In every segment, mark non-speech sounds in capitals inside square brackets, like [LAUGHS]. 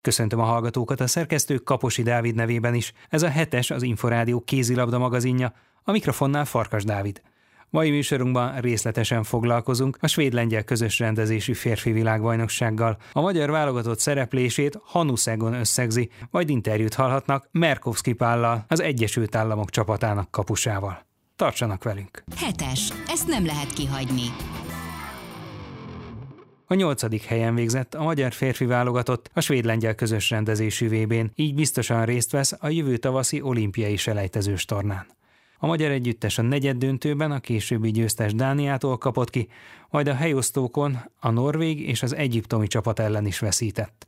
Köszöntöm a hallgatókat a szerkesztő Kaposi Dávid nevében is. Ez a hetes az Inforádió kézilabda magazinja, a mikrofonnál Farkas Dávid. Mai műsorunkban részletesen foglalkozunk a svéd-lengyel közös rendezésű férfi világbajnoksággal. A magyar válogatott szereplését Hanusegon összegzi, majd interjút hallhatnak Merkovski Pállal, az Egyesült Államok csapatának kapusával. Tartsanak velünk! Hetes. Ezt nem lehet kihagyni. A nyolcadik helyen végzett a magyar férfi válogatott a svéd-lengyel közös rendezésű vb így biztosan részt vesz a jövő tavaszi olimpiai selejtezős tornán. A magyar együttes a negyed döntőben a későbbi győztes Dániától kapott ki, majd a helyosztókon a norvég és az egyiptomi csapat ellen is veszített.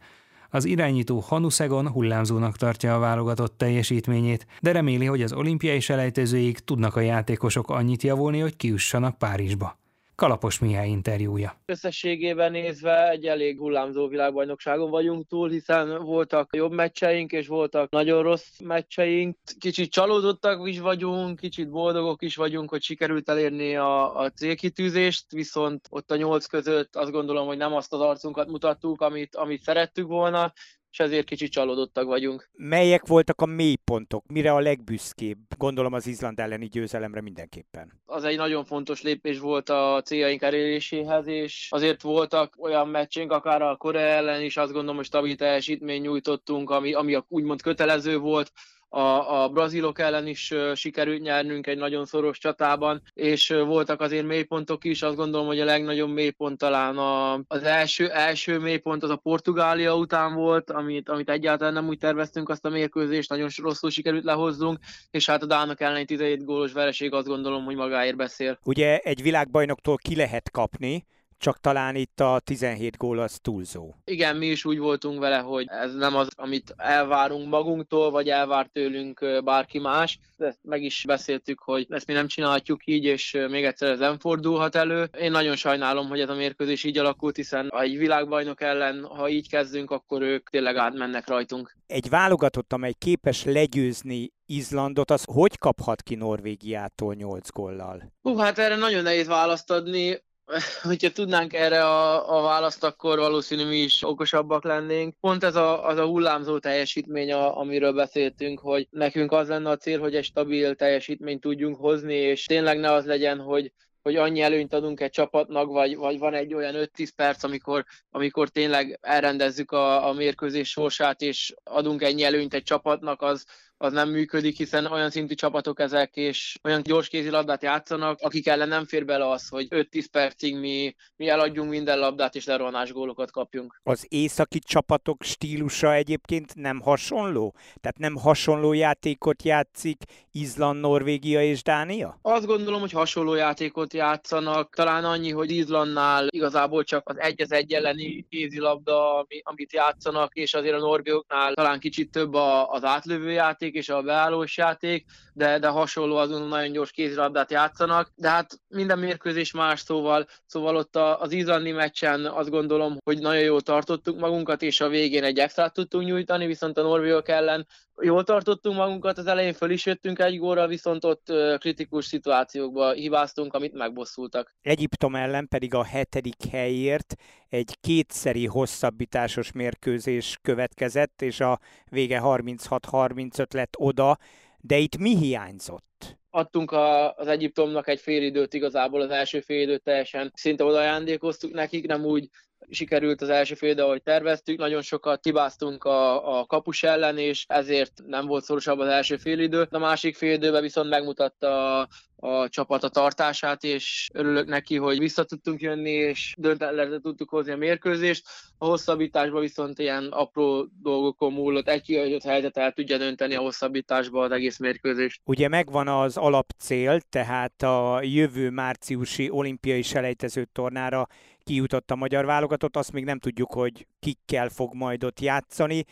Az irányító Hanusegon hullámzónak tartja a válogatott teljesítményét, de reméli, hogy az olimpiai selejtezőig tudnak a játékosok annyit javulni, hogy kiussanak Párizsba. Kalapos Mihály interjúja. Összességében nézve egy elég hullámzó világbajnokságon vagyunk túl, hiszen voltak jobb meccseink, és voltak nagyon rossz meccseink. Kicsit csalódottak is vagyunk, kicsit boldogok is vagyunk, hogy sikerült elérni a, a célkitűzést, viszont ott a nyolc között azt gondolom, hogy nem azt az arcunkat mutattuk, amit, amit szerettük volna, és ezért kicsit csalódottak vagyunk. Melyek voltak a mélypontok? Mire a legbüszkébb? Gondolom az Izland elleni győzelemre mindenképpen. Az egy nagyon fontos lépés volt a céljaink eléréséhez, és azért voltak olyan meccsénk, akár a Korea ellen is, azt gondolom, hogy stabil teljesítmény nyújtottunk, ami, ami úgymond kötelező volt, a, a brazilok ellen is sikerült nyernünk egy nagyon szoros csatában, és voltak azért mélypontok is, azt gondolom, hogy a legnagyobb mélypont talán a, az első, első mélypont az a Portugália után volt, amit, amit egyáltalán nem úgy terveztünk azt a mérkőzést, nagyon rosszul sikerült lehozzunk, és hát a Dánok ellen 17 gólos vereség azt gondolom, hogy magáért beszél. Ugye egy világbajnoktól ki lehet kapni, csak talán itt a 17 gól az túlzó. Igen, mi is úgy voltunk vele, hogy ez nem az, amit elvárunk magunktól, vagy elvár tőlünk bárki más. Ezt meg is beszéltük, hogy ezt mi nem csinálhatjuk így, és még egyszer ez nem fordulhat elő. Én nagyon sajnálom, hogy ez a mérkőzés így alakult, hiszen ha egy világbajnok ellen, ha így kezdünk, akkor ők tényleg átmennek rajtunk. Egy válogatott, amely képes legyőzni Izlandot, az hogy kaphat ki Norvégiától 8 gollal? Hú, hát erre nagyon nehéz választ adni [LAUGHS] hogyha tudnánk erre a, a választ, akkor valószínű mi is okosabbak lennénk. Pont ez a, az a hullámzó teljesítmény, a, amiről beszéltünk, hogy nekünk az lenne a cél, hogy egy stabil teljesítményt tudjunk hozni, és tényleg ne az legyen, hogy hogy annyi előnyt adunk egy csapatnak, vagy, vagy van egy olyan 5-10 perc, amikor, amikor tényleg elrendezzük a, a mérkőzés sorsát, és adunk ennyi előnyt egy csapatnak, az, az nem működik, hiszen olyan szintű csapatok ezek, és olyan gyors kézilabdát játszanak, akik ellen nem fér bele az, hogy 5-10 percig mi, mi eladjunk minden labdát, és lerohanás gólokat kapjunk. Az északi csapatok stílusa egyébként nem hasonló? Tehát nem hasonló játékot játszik Izland, Norvégia és Dánia? Azt gondolom, hogy hasonló játékot játszanak. Talán annyi, hogy Izlandnál igazából csak az egy az egy elleni kézilabda, amit játszanak, és azért a norvégoknál talán kicsit több az átlövő játék, játék és a beállós játék, de, de hasonló azon nagyon gyors kézilabdát játszanak, de hát minden mérkőzés más szóval, szóval ott az izlandi meccsen azt gondolom, hogy nagyon jól tartottuk magunkat, és a végén egy extrát tudtunk nyújtani, viszont a norvégok ellen jól tartottunk magunkat, az elején föl is jöttünk egy góra, viszont ott kritikus szituációkba hibáztunk, amit megbosszultak. Egyiptom ellen pedig a hetedik helyért egy kétszeri hosszabbításos mérkőzés következett, és a vége 36-35 lett oda, de itt mi hiányzott? adtunk a, az Egyiptomnak egy fél időt igazából, az első fél időt teljesen szinte oda ajándékoztuk nekik, nem úgy sikerült az első fél idő, ahogy terveztük, nagyon sokat hibáztunk a, a kapus ellen, és ezért nem volt szorosabb az első fél idő. A másik fél időben viszont megmutatta a, a csapat a tartását, és örülök neki, hogy vissza tudtunk jönni, és döntetlenre tudtuk hozni a mérkőzést. A hosszabbításban viszont ilyen apró dolgokon múlott, egy kiadott helyzet el tudja dönteni a hosszabbításba az egész mérkőzést. Ugye megvan az alapcél, tehát a jövő márciusi olimpiai selejtező tornára kijutott a magyar válogatott, azt még nem tudjuk, hogy kikkel fog majd ott játszani,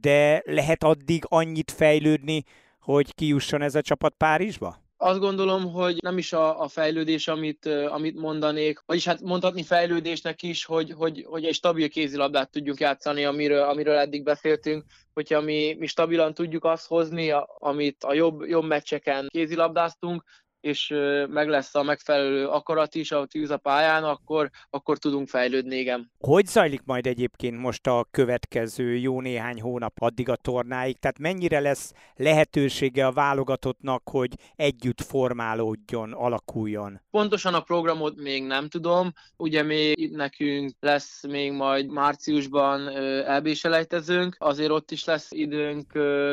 de lehet addig annyit fejlődni, hogy kijusson ez a csapat Párizsba? Azt gondolom, hogy nem is a, a fejlődés, amit, amit mondanék, vagyis hát mondhatni fejlődésnek is, hogy, hogy, hogy egy stabil kézilabdát tudjuk játszani, amiről, amiről eddig beszéltünk, hogyha mi, mi stabilan tudjuk azt hozni, amit a jobb, jobb meccseken kézilabdáztunk, és meg lesz a megfelelő akarat is a tűz a pályán, akkor, akkor tudunk fejlődni, igen. Hogy zajlik majd egyébként most a következő jó néhány hónap addig a tornáig? Tehát mennyire lesz lehetősége a válogatottnak, hogy együtt formálódjon, alakuljon? Pontosan a programot még nem tudom. Ugye még nekünk lesz még majd márciusban elbéselejtezőnk, azért ott is lesz időnk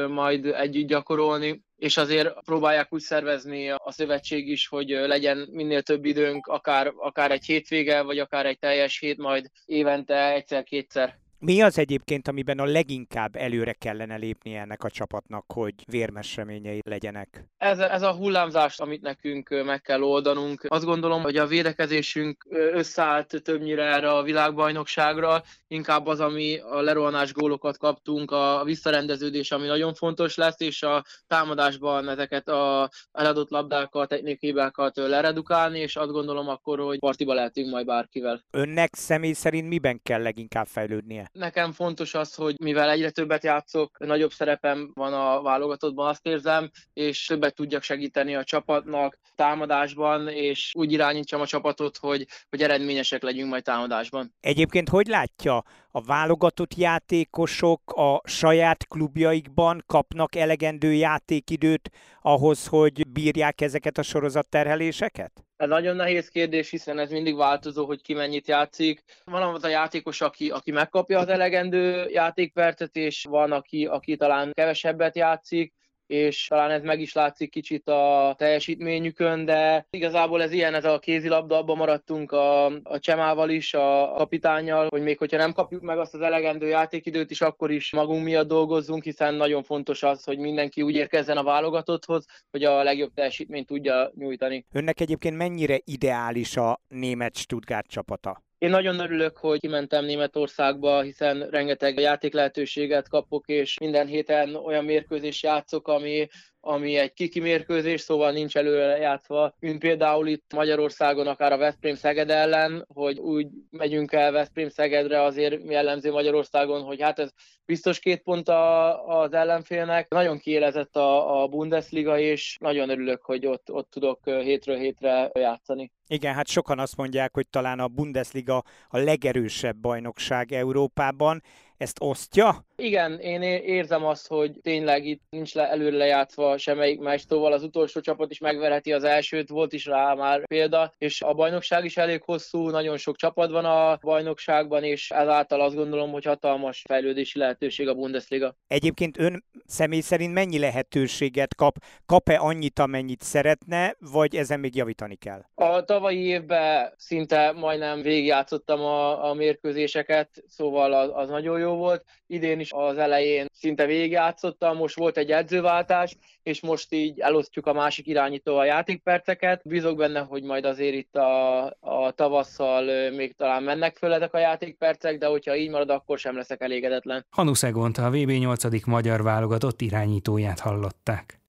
majd együtt gyakorolni és azért próbálják úgy szervezni a szövetség is, hogy legyen minél több időnk, akár, akár egy hétvége, vagy akár egy teljes hét, majd évente egyszer-kétszer. Mi az egyébként, amiben a leginkább előre kellene lépni ennek a csapatnak, hogy vérmes reményei legyenek? Ez, ez a hullámzás, amit nekünk meg kell oldanunk. Azt gondolom, hogy a védekezésünk összeállt többnyire erre a világbajnokságra, inkább az, ami a lerohanás gólokat kaptunk, a visszarendeződés, ami nagyon fontos lesz, és a támadásban ezeket a eladott labdákat, technikhibákat leredukálni, és azt gondolom akkor, hogy partiba lehetünk majd bárkivel. Önnek személy szerint miben kell leginkább fejlődnie? Nekem fontos az, hogy mivel egyre többet játszok, nagyobb szerepem van a válogatottban, azt érzem, és többet tudjak segíteni a csapatnak támadásban, és úgy irányítsam a csapatot, hogy, hogy eredményesek legyünk majd támadásban. Egyébként hogy látja, a válogatott játékosok a saját klubjaikban kapnak elegendő játékidőt ahhoz, hogy bírják ezeket a sorozatterheléseket? Ez nagyon nehéz kérdés, hiszen ez mindig változó, hogy ki mennyit játszik. Van az a játékos, aki, aki megkapja az elegendő játékpercet, és van, aki, aki talán kevesebbet játszik és talán ez meg is látszik kicsit a teljesítményükön, de igazából ez ilyen, ez a kézilabda, abban maradtunk a, a Csemával is, a kapitányjal, hogy még hogyha nem kapjuk meg azt az elegendő játékidőt is, akkor is magunk miatt dolgozzunk, hiszen nagyon fontos az, hogy mindenki úgy érkezzen a válogatotthoz, hogy a legjobb teljesítményt tudja nyújtani. Önnek egyébként mennyire ideális a német Stuttgart csapata? Én nagyon örülök, hogy kimentem Németországba, hiszen rengeteg játék lehetőséget kapok, és minden héten olyan mérkőzés játszok, ami ami egy kiki mérkőzés, szóval nincs előre játszva, mint például itt Magyarországon akár a Veszprém Szeged ellen, hogy úgy megyünk el Veszprém Szegedre, azért jellemző Magyarországon, hogy hát ez biztos két pont a, az ellenfélnek. Nagyon kiélezett a, a Bundesliga, és nagyon örülök, hogy ott, ott tudok hétről hétre játszani. Igen, hát sokan azt mondják, hogy talán a Bundesliga a legerősebb bajnokság Európában. Ezt osztja? Igen, én érzem azt, hogy tényleg itt nincs le, előre lejátszva semmelyik meccs, szóval az utolsó csapat is megverheti az elsőt, volt is rá már példa, és a bajnokság is elég hosszú, nagyon sok csapat van a bajnokságban, és ezáltal azt gondolom, hogy hatalmas fejlődési lehetőség a Bundesliga. Egyébként ön személy szerint mennyi lehetőséget kap? Kap-e annyit, amennyit szeretne, vagy ezen még javítani kell? A tavalyi évben szinte majdnem végigjátszottam a, a mérkőzéseket, szóval az, az nagyon jó volt. Idén is is az elején szinte végigjátszottam, most volt egy edzőváltás, és most így elosztjuk a másik irányító a játékperceket. Bízok benne, hogy majd azért itt a, a tavasszal még talán mennek föl a játékpercek, de hogyha így marad, akkor sem leszek elégedetlen. Hanu Szegonta a VB 8. magyar válogatott irányítóját hallották.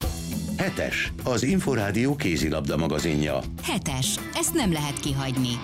Hetes, az Inforádió kézilabda magazinja. Hetes, ezt nem lehet kihagyni.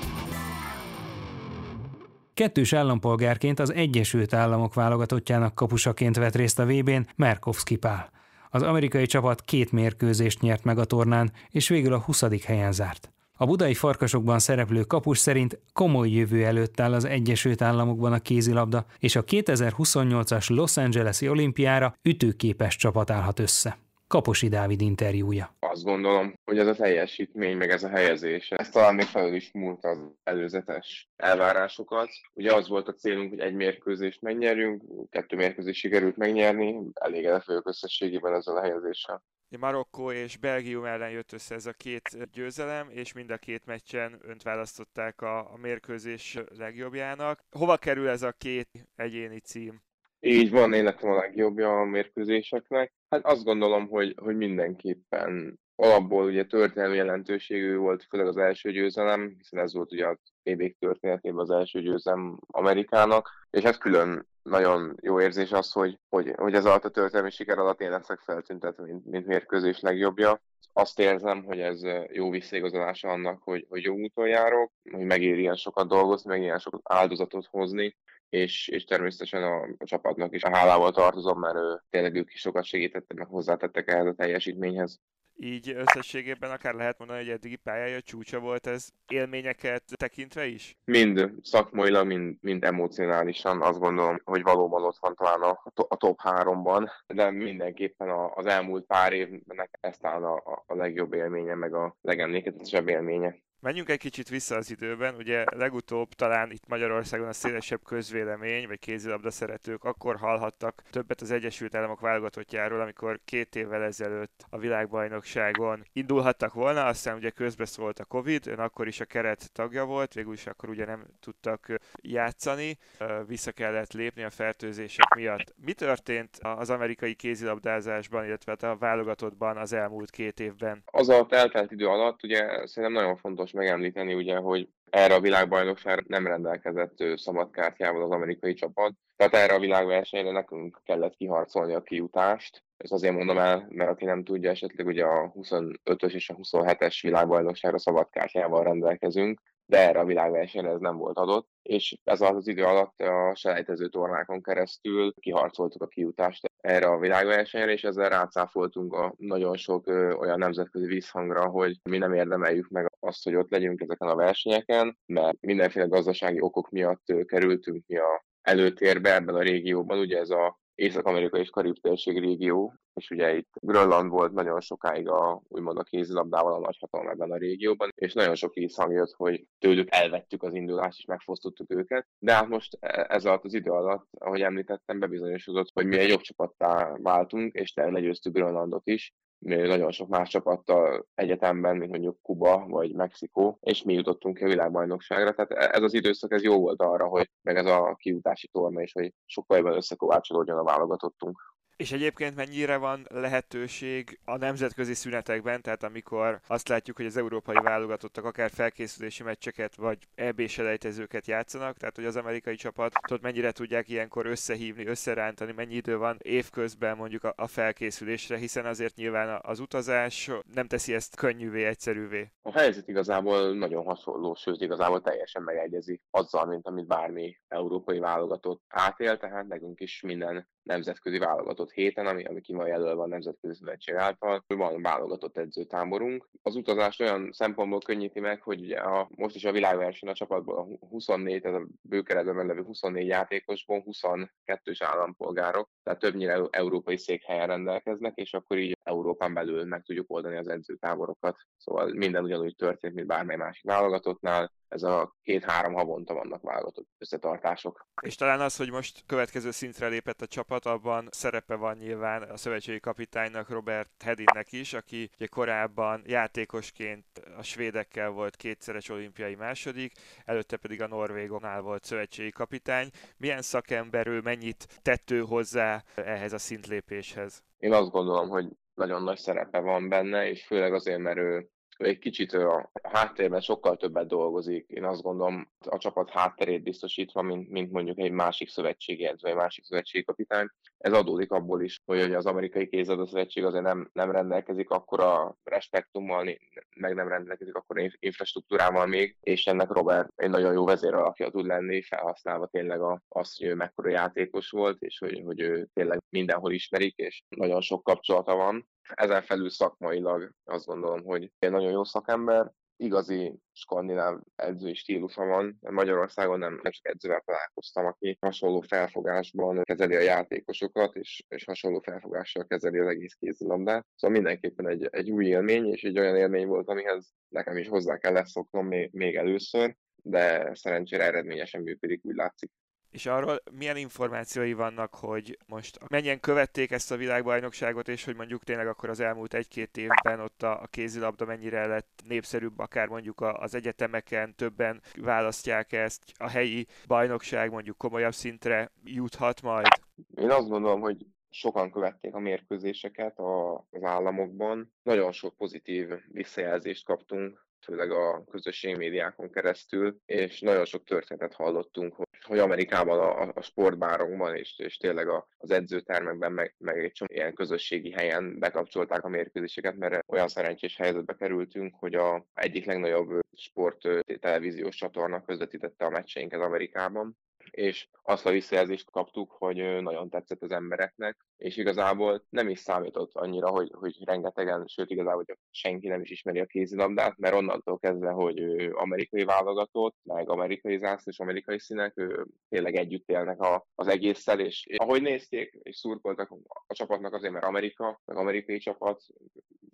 Kettős állampolgárként az Egyesült Államok válogatottjának kapusaként vett részt a VB-n Merkovski Pál. Az amerikai csapat két mérkőzést nyert meg a tornán, és végül a 20. helyen zárt. A budai farkasokban szereplő kapus szerint komoly jövő előtt áll az Egyesült Államokban a kézilabda, és a 2028-as Los Angeles-i olimpiára ütőképes csapat állhat össze. Kaposi Dávid interjúja. Azt gondolom, hogy ez a teljesítmény, meg ez a helyezés, ez talán még felül is múlt az előzetes elvárásokat. Ugye az volt a célunk, hogy egy mérkőzést megnyerjünk, kettő mérkőzést sikerült megnyerni, elégedett vagyok összességében ezzel a helyezéssel. Marokkó és Belgium ellen jött össze ez a két győzelem, és mind a két meccsen önt választották a, a mérkőzés legjobbjának. Hova kerül ez a két egyéni cím? Így van, én lettem a legjobbja a mérkőzéseknek. Hát azt gondolom, hogy, hogy mindenképpen alapból ugye történelmi jelentőségű volt, főleg az első győzelem, hiszen ez volt ugye a tb történetében az első győzelem Amerikának, és ez külön nagyon jó érzés az, hogy, hogy, hogy ez alatt a történelmi siker alatt én leszek feltüntetve, mint, mint mérkőzés legjobbja. Azt érzem, hogy ez jó visszaigazolása annak, hogy, hogy jó úton járok, hogy megéri ilyen sokat dolgozni, meg ilyen sokat áldozatot hozni, és, és természetesen a, a csapatnak is a hálával tartozom, mert ő, tényleg ők is sokat segítettek, meg hozzátettek ehhez a teljesítményhez. így összességében akár lehet mondani, hogy eddigi pályája csúcsa volt ez élményeket tekintve is? Mind szakmailag, mind, mind emocionálisan azt gondolom, hogy valóban ott van talán a, a top háromban, de mindenképpen az elmúlt pár évnek ez talán a, a legjobb élménye, meg a legemlékezetesebb élménye. Menjünk egy kicsit vissza az időben, ugye legutóbb talán itt Magyarországon a szélesebb közvélemény, vagy kézilabda szeretők akkor hallhattak többet az Egyesült Államok válogatottjáról, amikor két évvel ezelőtt a világbajnokságon indulhattak volna, aztán ugye közbeszólt a Covid, ön akkor is a keret tagja volt, végül is akkor ugye nem tudtak játszani, vissza kellett lépni a fertőzések miatt. Mi történt az amerikai kézilabdázásban, illetve a válogatottban az elmúlt két évben? Az a eltelt idő alatt ugye szerintem nagyon fontos megemlíteni, ugye, hogy erre a világbajnokságra nem rendelkezett szabadkártyával az amerikai csapat. Tehát erre a világversenyre nekünk kellett kiharcolni a kiutást. Ez azért mondom el, mert aki nem tudja, esetleg ugye a 25-ös és a 27-es világbajnokságra szabadkártyával rendelkezünk de erre a világversenyre ez nem volt adott, és ez az idő alatt a selejtező tornákon keresztül kiharcoltuk a kiutást erre a világversenyre, és ezzel rácáfoltunk a nagyon sok ö, olyan nemzetközi visszhangra, hogy mi nem érdemeljük meg azt, hogy ott legyünk ezeken a versenyeken, mert mindenféle gazdasági okok miatt ö, kerültünk mi a előtérbe ebben a régióban, ugye ez a Észak-Amerika és Karib térség régió, és ugye itt Grönland volt nagyon sokáig a, úgymond a kézilabdával a nagyhatalom ebben a régióban, és nagyon sok visszhang jött, hogy tőlük elvettük az indulást, és megfosztottuk őket. De hát most e, ez alatt az idő alatt, ahogy említettem, bebizonyosodott, hogy mi egy jobb csapattá váltunk, és legyőztük Grönlandot is, nagyon sok más csapattal egyetemben, mint mondjuk Kuba vagy Mexikó, és mi jutottunk a világbajnokságra. Tehát ez az időszak ez jó volt arra, hogy meg ez a kiutási torna is, hogy sokkal jobban összekovácsolódjon a válogatottunk. És egyébként mennyire van lehetőség a nemzetközi szünetekben, tehát amikor azt látjuk, hogy az európai válogatottak akár felkészülési meccseket, vagy EB selejtezőket játszanak, tehát hogy az amerikai csapatot mennyire tudják ilyenkor összehívni, összerántani, mennyi idő van évközben mondjuk a felkészülésre, hiszen azért nyilván az utazás nem teszi ezt könnyűvé, egyszerűvé. A helyzet igazából nagyon hasonló, sőt igazából teljesen megegyezik azzal, mint amit bármi európai válogatott átél, tehát nekünk is minden nemzetközi válogatott héten, ami, ami ki van jelölve a Nemzetközi Szövetség által. Van válogatott edzőtáborunk. Az utazást olyan szempontból könnyíti meg, hogy ugye a, most is a világverseny a csapatból a 24, ez a bőkeretben levő 24 játékosból 22-s állampolgárok, tehát többnyire európai székhelyen rendelkeznek, és akkor így Európán belül meg tudjuk oldani az edzőtáborokat. Szóval minden ugyanúgy történt, mint bármely másik válogatottnál ez a két-három havonta vannak válogatott összetartások. És talán az, hogy most következő szintre lépett a csapat, abban szerepe van nyilván a szövetségi kapitánynak, Robert Hedinnek is, aki ugye korábban játékosként a svédekkel volt kétszeres olimpiai második, előtte pedig a Norvégonál volt szövetségi kapitány. Milyen szakember ő, mennyit tettő hozzá ehhez a szintlépéshez? Én azt gondolom, hogy nagyon nagy szerepe van benne, és főleg azért, mert ő egy kicsit a háttérben sokkal többet dolgozik. Én azt gondolom, a csapat hátterét biztosítva, mint, mint mondjuk egy másik szövetségi edző, egy másik szövetségi kapitány. Ez adódik abból is, hogy az amerikai kézilabda szövetség azért nem, nem rendelkezik akkor a respektummal, meg nem rendelkezik akkor infrastruktúrával még, és ennek Robert egy nagyon jó vezér alakja tud lenni, felhasználva tényleg a, azt, hogy ő mekkora játékos volt, és hogy, hogy ő tényleg mindenhol ismerik, és nagyon sok kapcsolata van. Ezen felül szakmailag azt gondolom, hogy egy nagyon jó szakember, igazi skandináv edzői stílusa van. Magyarországon nem, nem csak edzővel találkoztam, aki hasonló felfogásban kezeli a játékosokat, és, és hasonló felfogással kezeli az egész kézilabdát. Szóval mindenképpen egy, egy új élmény, és egy olyan élmény volt, amihez nekem is hozzá kellett szoknom még, még először, de szerencsére eredményesen működik, úgy látszik. És arról milyen információi vannak, hogy most mennyien követték ezt a világbajnokságot, és hogy mondjuk tényleg akkor az elmúlt egy-két évben ott a, a kézilabda mennyire lett népszerűbb, akár mondjuk az egyetemeken többen választják ezt, a helyi bajnokság mondjuk komolyabb szintre juthat majd? Én azt gondolom, hogy sokan követték a mérkőzéseket az államokban. Nagyon sok pozitív visszajelzést kaptunk főleg a közösségi médiákon keresztül, és nagyon sok történetet hallottunk, hogy, hogy Amerikában a, a sportbárokban és, és tényleg a, az edzőtermekben, meg, meg egy csomó ilyen közösségi helyen bekapcsolták a mérkőzéseket, mert olyan szerencsés helyzetbe kerültünk, hogy a egyik legnagyobb sport televíziós csatorna közvetítette a meccseinket Amerikában, és azt a visszajelzést kaptuk, hogy nagyon tetszett az embereknek, és igazából nem is számított annyira, hogy, hogy rengetegen, sőt igazából hogy senki nem is ismeri a kézilabdát, mert onnantól kezdve, hogy amerikai válogatott, meg amerikai zászlós, amerikai színek, ő tényleg együtt élnek a, az egésszel, és ahogy nézték, és szurkoltak a csapatnak azért, mert Amerika, meg amerikai csapat,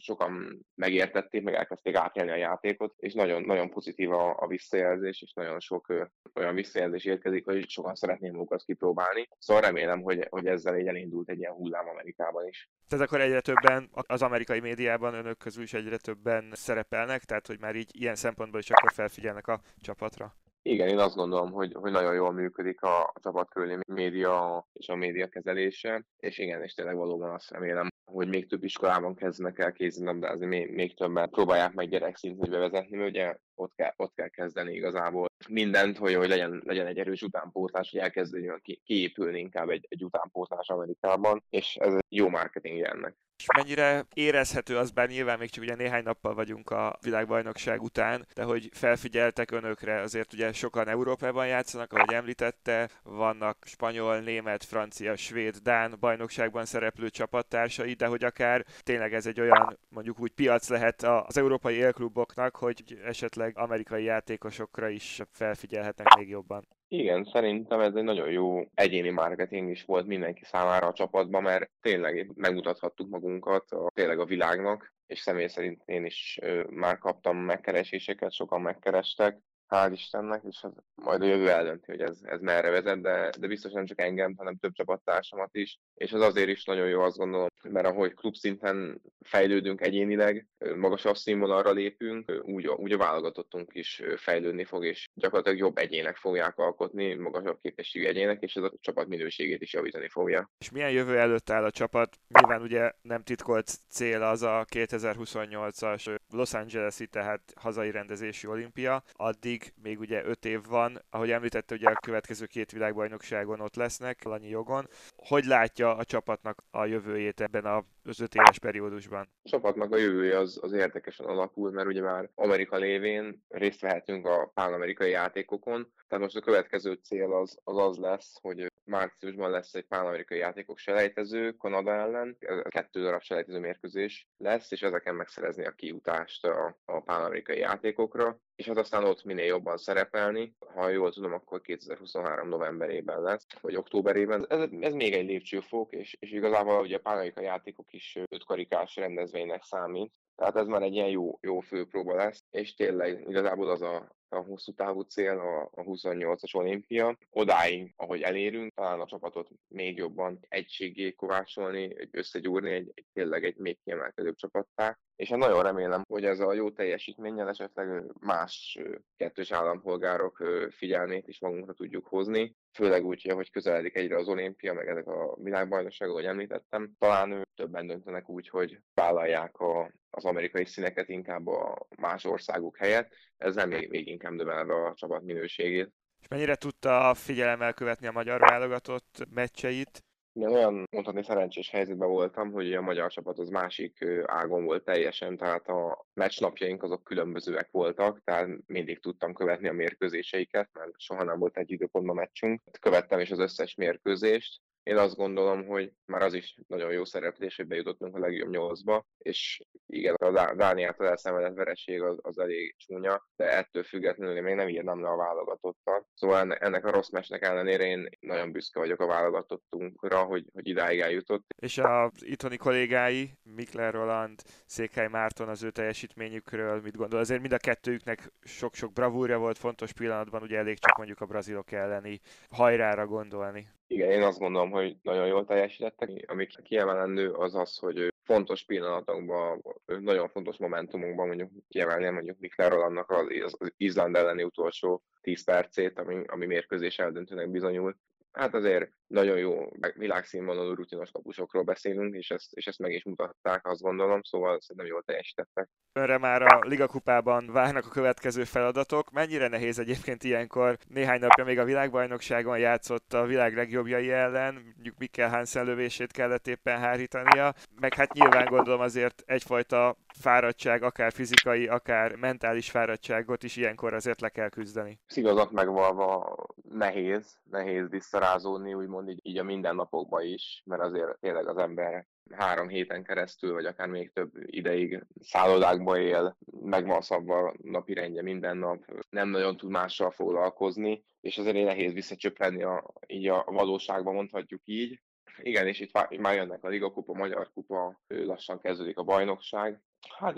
sokan megértették, meg elkezdték átélni a játékot, és nagyon, nagyon pozitív a, a visszajelzés, és nagyon sok olyan visszajelzés érkezik, hogy sokan szeretném magukat kipróbálni. Szóval remélem, hogy, hogy ezzel így elindult egy ilyen hullám Amerikában is. Tehát akkor egyre többen az amerikai médiában önök közül is egyre többen szerepelnek, tehát hogy már így ilyen szempontból is akkor felfigyelnek a csapatra? Igen, én azt gondolom, hogy, hogy nagyon jól működik a, a csapat körüli média és a média kezelése, és igen, és tényleg valóban azt remélem, hogy még több iskolában kezdenek el kézilabdázni, még, még többen próbálják meg gyerekszinten bevezetni, mert ugye ott kell, ott kell kezdeni igazából mindent, hogy, hogy legyen, legyen egy erős utánpótlás, hogy elkezdődjön ki, kiépülni inkább egy, egy utánpótlás Amerikában, és ez jó marketing ennek. És mennyire érezhető az, bár nyilván még csak ugye néhány nappal vagyunk a világbajnokság után, de hogy felfigyeltek önökre, azért ugye sokan Európában játszanak, ahogy említette, vannak spanyol, német, francia, svéd, dán bajnokságban szereplő csapattársai, de hogy akár tényleg ez egy olyan mondjuk úgy piac lehet az európai élkluboknak, hogy esetleg amerikai játékosokra is felfigyelhetnek még jobban. Igen, szerintem ez egy nagyon jó egyéni marketing is volt mindenki számára a csapatban, mert tényleg megmutathattuk magunkat a, tényleg a világnak, és személy szerint én is ö, már kaptam megkereséseket, sokan megkerestek, hál' Istennek, és ez majd a jövő eldönti, hogy ez, ez merre vezet, de, de biztos nem csak engem, hanem több csapattársamat is, és az azért is nagyon jó azt gondolom, mert ahogy klub szinten fejlődünk egyénileg, magasabb színvonalra lépünk, úgy, úgy a válogatottunk is fejlődni fog, és gyakorlatilag jobb egyének fogják alkotni, magasabb képességű egyének, és ez a csapat minőségét is javítani fogja. És milyen jövő előtt áll a csapat? Nyilván ugye nem titkolt cél az a 2028-as Los Angeles-i, tehát hazai rendezési olimpia, addig még, ugye öt év van, ahogy említette, ugye a következő két világbajnokságon ott lesznek, annyi jogon. Hogy látja a csapatnak a jövőjét ebben az öt éves periódusban? A csapatnak a jövője az, az érdekesen alakul, mert ugye már Amerika lévén részt vehetünk a pán-amerikai játékokon, tehát most a következő cél az, az az lesz, hogy márciusban lesz egy pán-amerikai játékok selejtező Kanada ellen, kettő darab selejtező mérkőzés lesz, és ezeken megszerezni a kiutást a, a pán-amerikai játékokra, és hát aztán ott minél jobban szerepelni. Ha jól tudom, akkor 2023 novemberében lesz, vagy októberében. Ez, ez még egy lépcsőfok, és, és igazából ugye a pán-amerikai játékok is ötkarikás rendezvénynek számít, tehát ez már egy ilyen jó, jó főpróba lesz, és tényleg igazából az a, a hosszú távú cél, a, a 28-as olimpia. Odáig, ahogy elérünk, talán a csapatot még jobban egységé kovácsolni, összegyúrni egy, egy tényleg egy még kiemelkedőbb csapattá. És hát nagyon remélem, hogy ez a jó teljesítménnyel esetleg más kettős állampolgárok figyelmét is magunkra tudjuk hozni, főleg úgy, hogy közeledik egyre az olimpia, meg ezek a világbajnokságok, ahogy említettem. Talán többen döntenek úgy, hogy vállalják a, az amerikai színeket inkább a más országok helyett. Ezzel még, még inkább növelve a csapat minőségét. És mennyire tudta figyelemmel követni a magyar válogatott meccseit? Én olyan mondhatni szerencsés helyzetben voltam, hogy a magyar csapat az másik ágon volt teljesen, tehát a meccsnapjaink azok különbözőek voltak, tehát mindig tudtam követni a mérkőzéseiket, mert soha nem volt egy időpontban meccsünk. Követtem is az összes mérkőzést, én azt gondolom, hogy már az is nagyon jó szereplés, hogy bejutottunk a legjobb nyolcba, és igen, a Dániától elszenvedett vereség az, az elég csúnya, de ettől függetlenül én még nem írnám le a válogatottat. Szóval ennek a rossz mesnek ellenére én nagyon büszke vagyok a válogatottunkra, hogy, hogy idáig eljutott. És az itthoni kollégái, Mikler Roland, Székely Márton az ő teljesítményükről mit gondol? Azért mind a kettőjüknek sok-sok bravúrja volt fontos pillanatban, ugye elég csak mondjuk a brazilok elleni hajrára gondolni. Igen, én azt gondolom, hogy nagyon jól teljesítettek. Ami kiemelendő az az, hogy fontos pillanatokban, nagyon fontos momentumokban mondjuk kiemelni mondjuk Mikler Rolandnak az, az Izland elleni utolsó 10 percét, ami, ami mérkőzés eldöntőnek bizonyult. Hát azért nagyon jó, világszínvonalú rutinos kapusokról beszélünk, és ezt, és ezt meg is mutatták, azt gondolom, szóval szerintem jól teljesítettek. Önre már a Liga kupában várnak a következő feladatok. Mennyire nehéz egyébként ilyenkor? Néhány napja még a világbajnokságon játszott a világ legjobbjai ellen, mondjuk Mikkel Hansen lövését kellett éppen hárítania, meg hát nyilván gondolom azért egyfajta fáradtság, akár fizikai, akár mentális fáradtságot is ilyenkor azért le kell küzdeni. Szigazat megvalva nehéz, nehéz visszarázódni, úgymond így, így a mindennapokban is, mert azért tényleg az ember három héten keresztül, vagy akár még több ideig szállodákba él, meg van szabva napi rendje minden nap, nem nagyon tud mással foglalkozni, és azért nehéz visszacsöprenni a, így a valóságban, mondhatjuk így. Igen, és itt már jönnek a Liga Kupa, Magyar Kupa, lassan kezdődik a bajnokság. Hát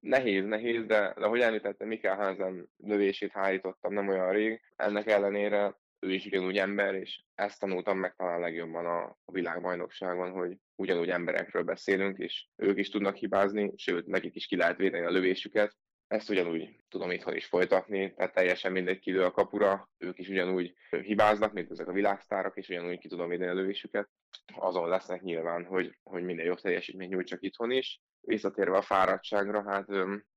nehéz, nehéz, de, de ahogy említettem, Mikkel Hansen lövését hárítottam nem olyan rég. Ennek ellenére ő is ugyanúgy ember, és ezt tanultam meg talán legjobban a, a világbajnokságon, hogy ugyanúgy emberekről beszélünk, és ők is tudnak hibázni, sőt, nekik is ki lehet védeni a lövésüket. Ezt ugyanúgy tudom itthon is folytatni, tehát teljesen mindegy kidő a kapura, ők is ugyanúgy hibáznak, mint ezek a világsztárok, és ugyanúgy ki tudom védeni a lövésüket. Azon lesznek nyilván, hogy, hogy minden jobb teljesítményt nyújtsak itthon is. Visszatérve a fáradtságra, hát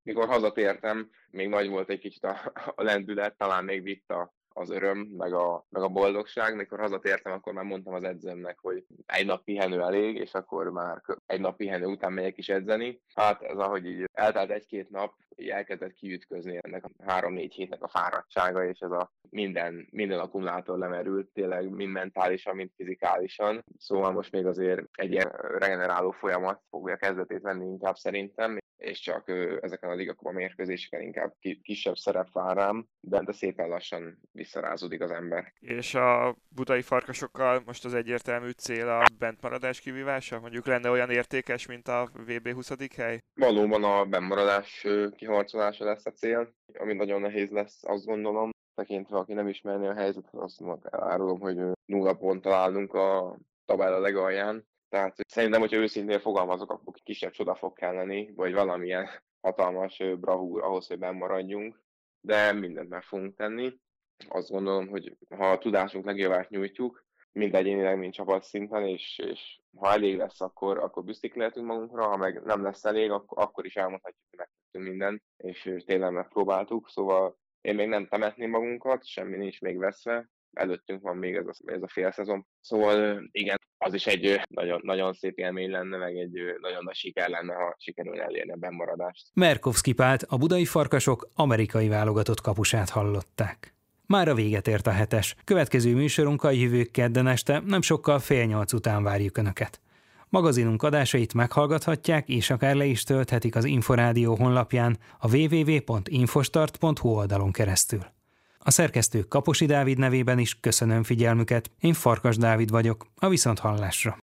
mikor hazatértem, még nagy volt egy kicsit a, a lendület, talán még vitt a, az öröm, meg a, meg a boldogság. Mikor hazatértem, akkor már mondtam az edzőmnek, hogy egy nap pihenő elég, és akkor már egy nap pihenő után megyek is edzeni. Hát ez ahogy így eltelt egy-két nap, így elkezdett kiütközni ennek a három-négy hétnek a fáradtsága, és ez a minden, minden akkumulátor lemerült, tényleg mind mentálisan, mind fizikálisan. Szóval most még azért egy ilyen regeneráló folyamat fogja kezdetét venni inkább szerintem, és csak ezeken a ligakuba mérkőzéseken inkább kisebb szerep vár rám, de, de szépen lassan visszarázódik az ember. És a budai farkasokkal most az egyértelmű cél a bentmaradás kivívása? Mondjuk lenne olyan értékes, mint a VB 20. hely? Valóban a bentmaradás kiharcolása lesz a cél, ami nagyon nehéz lesz, azt gondolom. Tekintve, aki nem ismerné a helyzetet, azt elárulom, hogy nulla pont találunk a tabella legalján, tehát szerintem, hogyha őszintén fogalmazok, akkor kisebb csoda fog kelleni, vagy valamilyen hatalmas bravúr ahhoz, hogy maradjunk, de mindent meg fogunk tenni. Azt gondolom, hogy ha a tudásunk legjobbát nyújtjuk, mind egyénileg, mind csapat szinten, és, és ha elég lesz, akkor, akkor büszkék lehetünk magunkra, ha meg nem lesz elég, akkor, akkor is elmondhatjuk, hogy megtettünk mindent, és tényleg megpróbáltuk, szóval én még nem temetném magunkat, semmi nincs még veszve, előttünk van még ez a, ez a fél szezon. Szóval igen, az is egy nagyon, nagyon szép élmény lenne, meg egy nagyon nagy siker lenne, ha sikerülne elérni a bennmaradást. Merkovszki Pált, a budai farkasok amerikai válogatott kapusát hallották. Már a véget ért a hetes. Következő műsorunkkal jövő kedden este nem sokkal fél nyolc után várjuk Önöket. Magazinunk adásait meghallgathatják, és akár le is tölthetik az Inforádió honlapján a www.infostart.hu oldalon keresztül. A szerkesztő Kaposi Dávid nevében is köszönöm figyelmüket, én Farkas Dávid vagyok, a Viszonthallásra.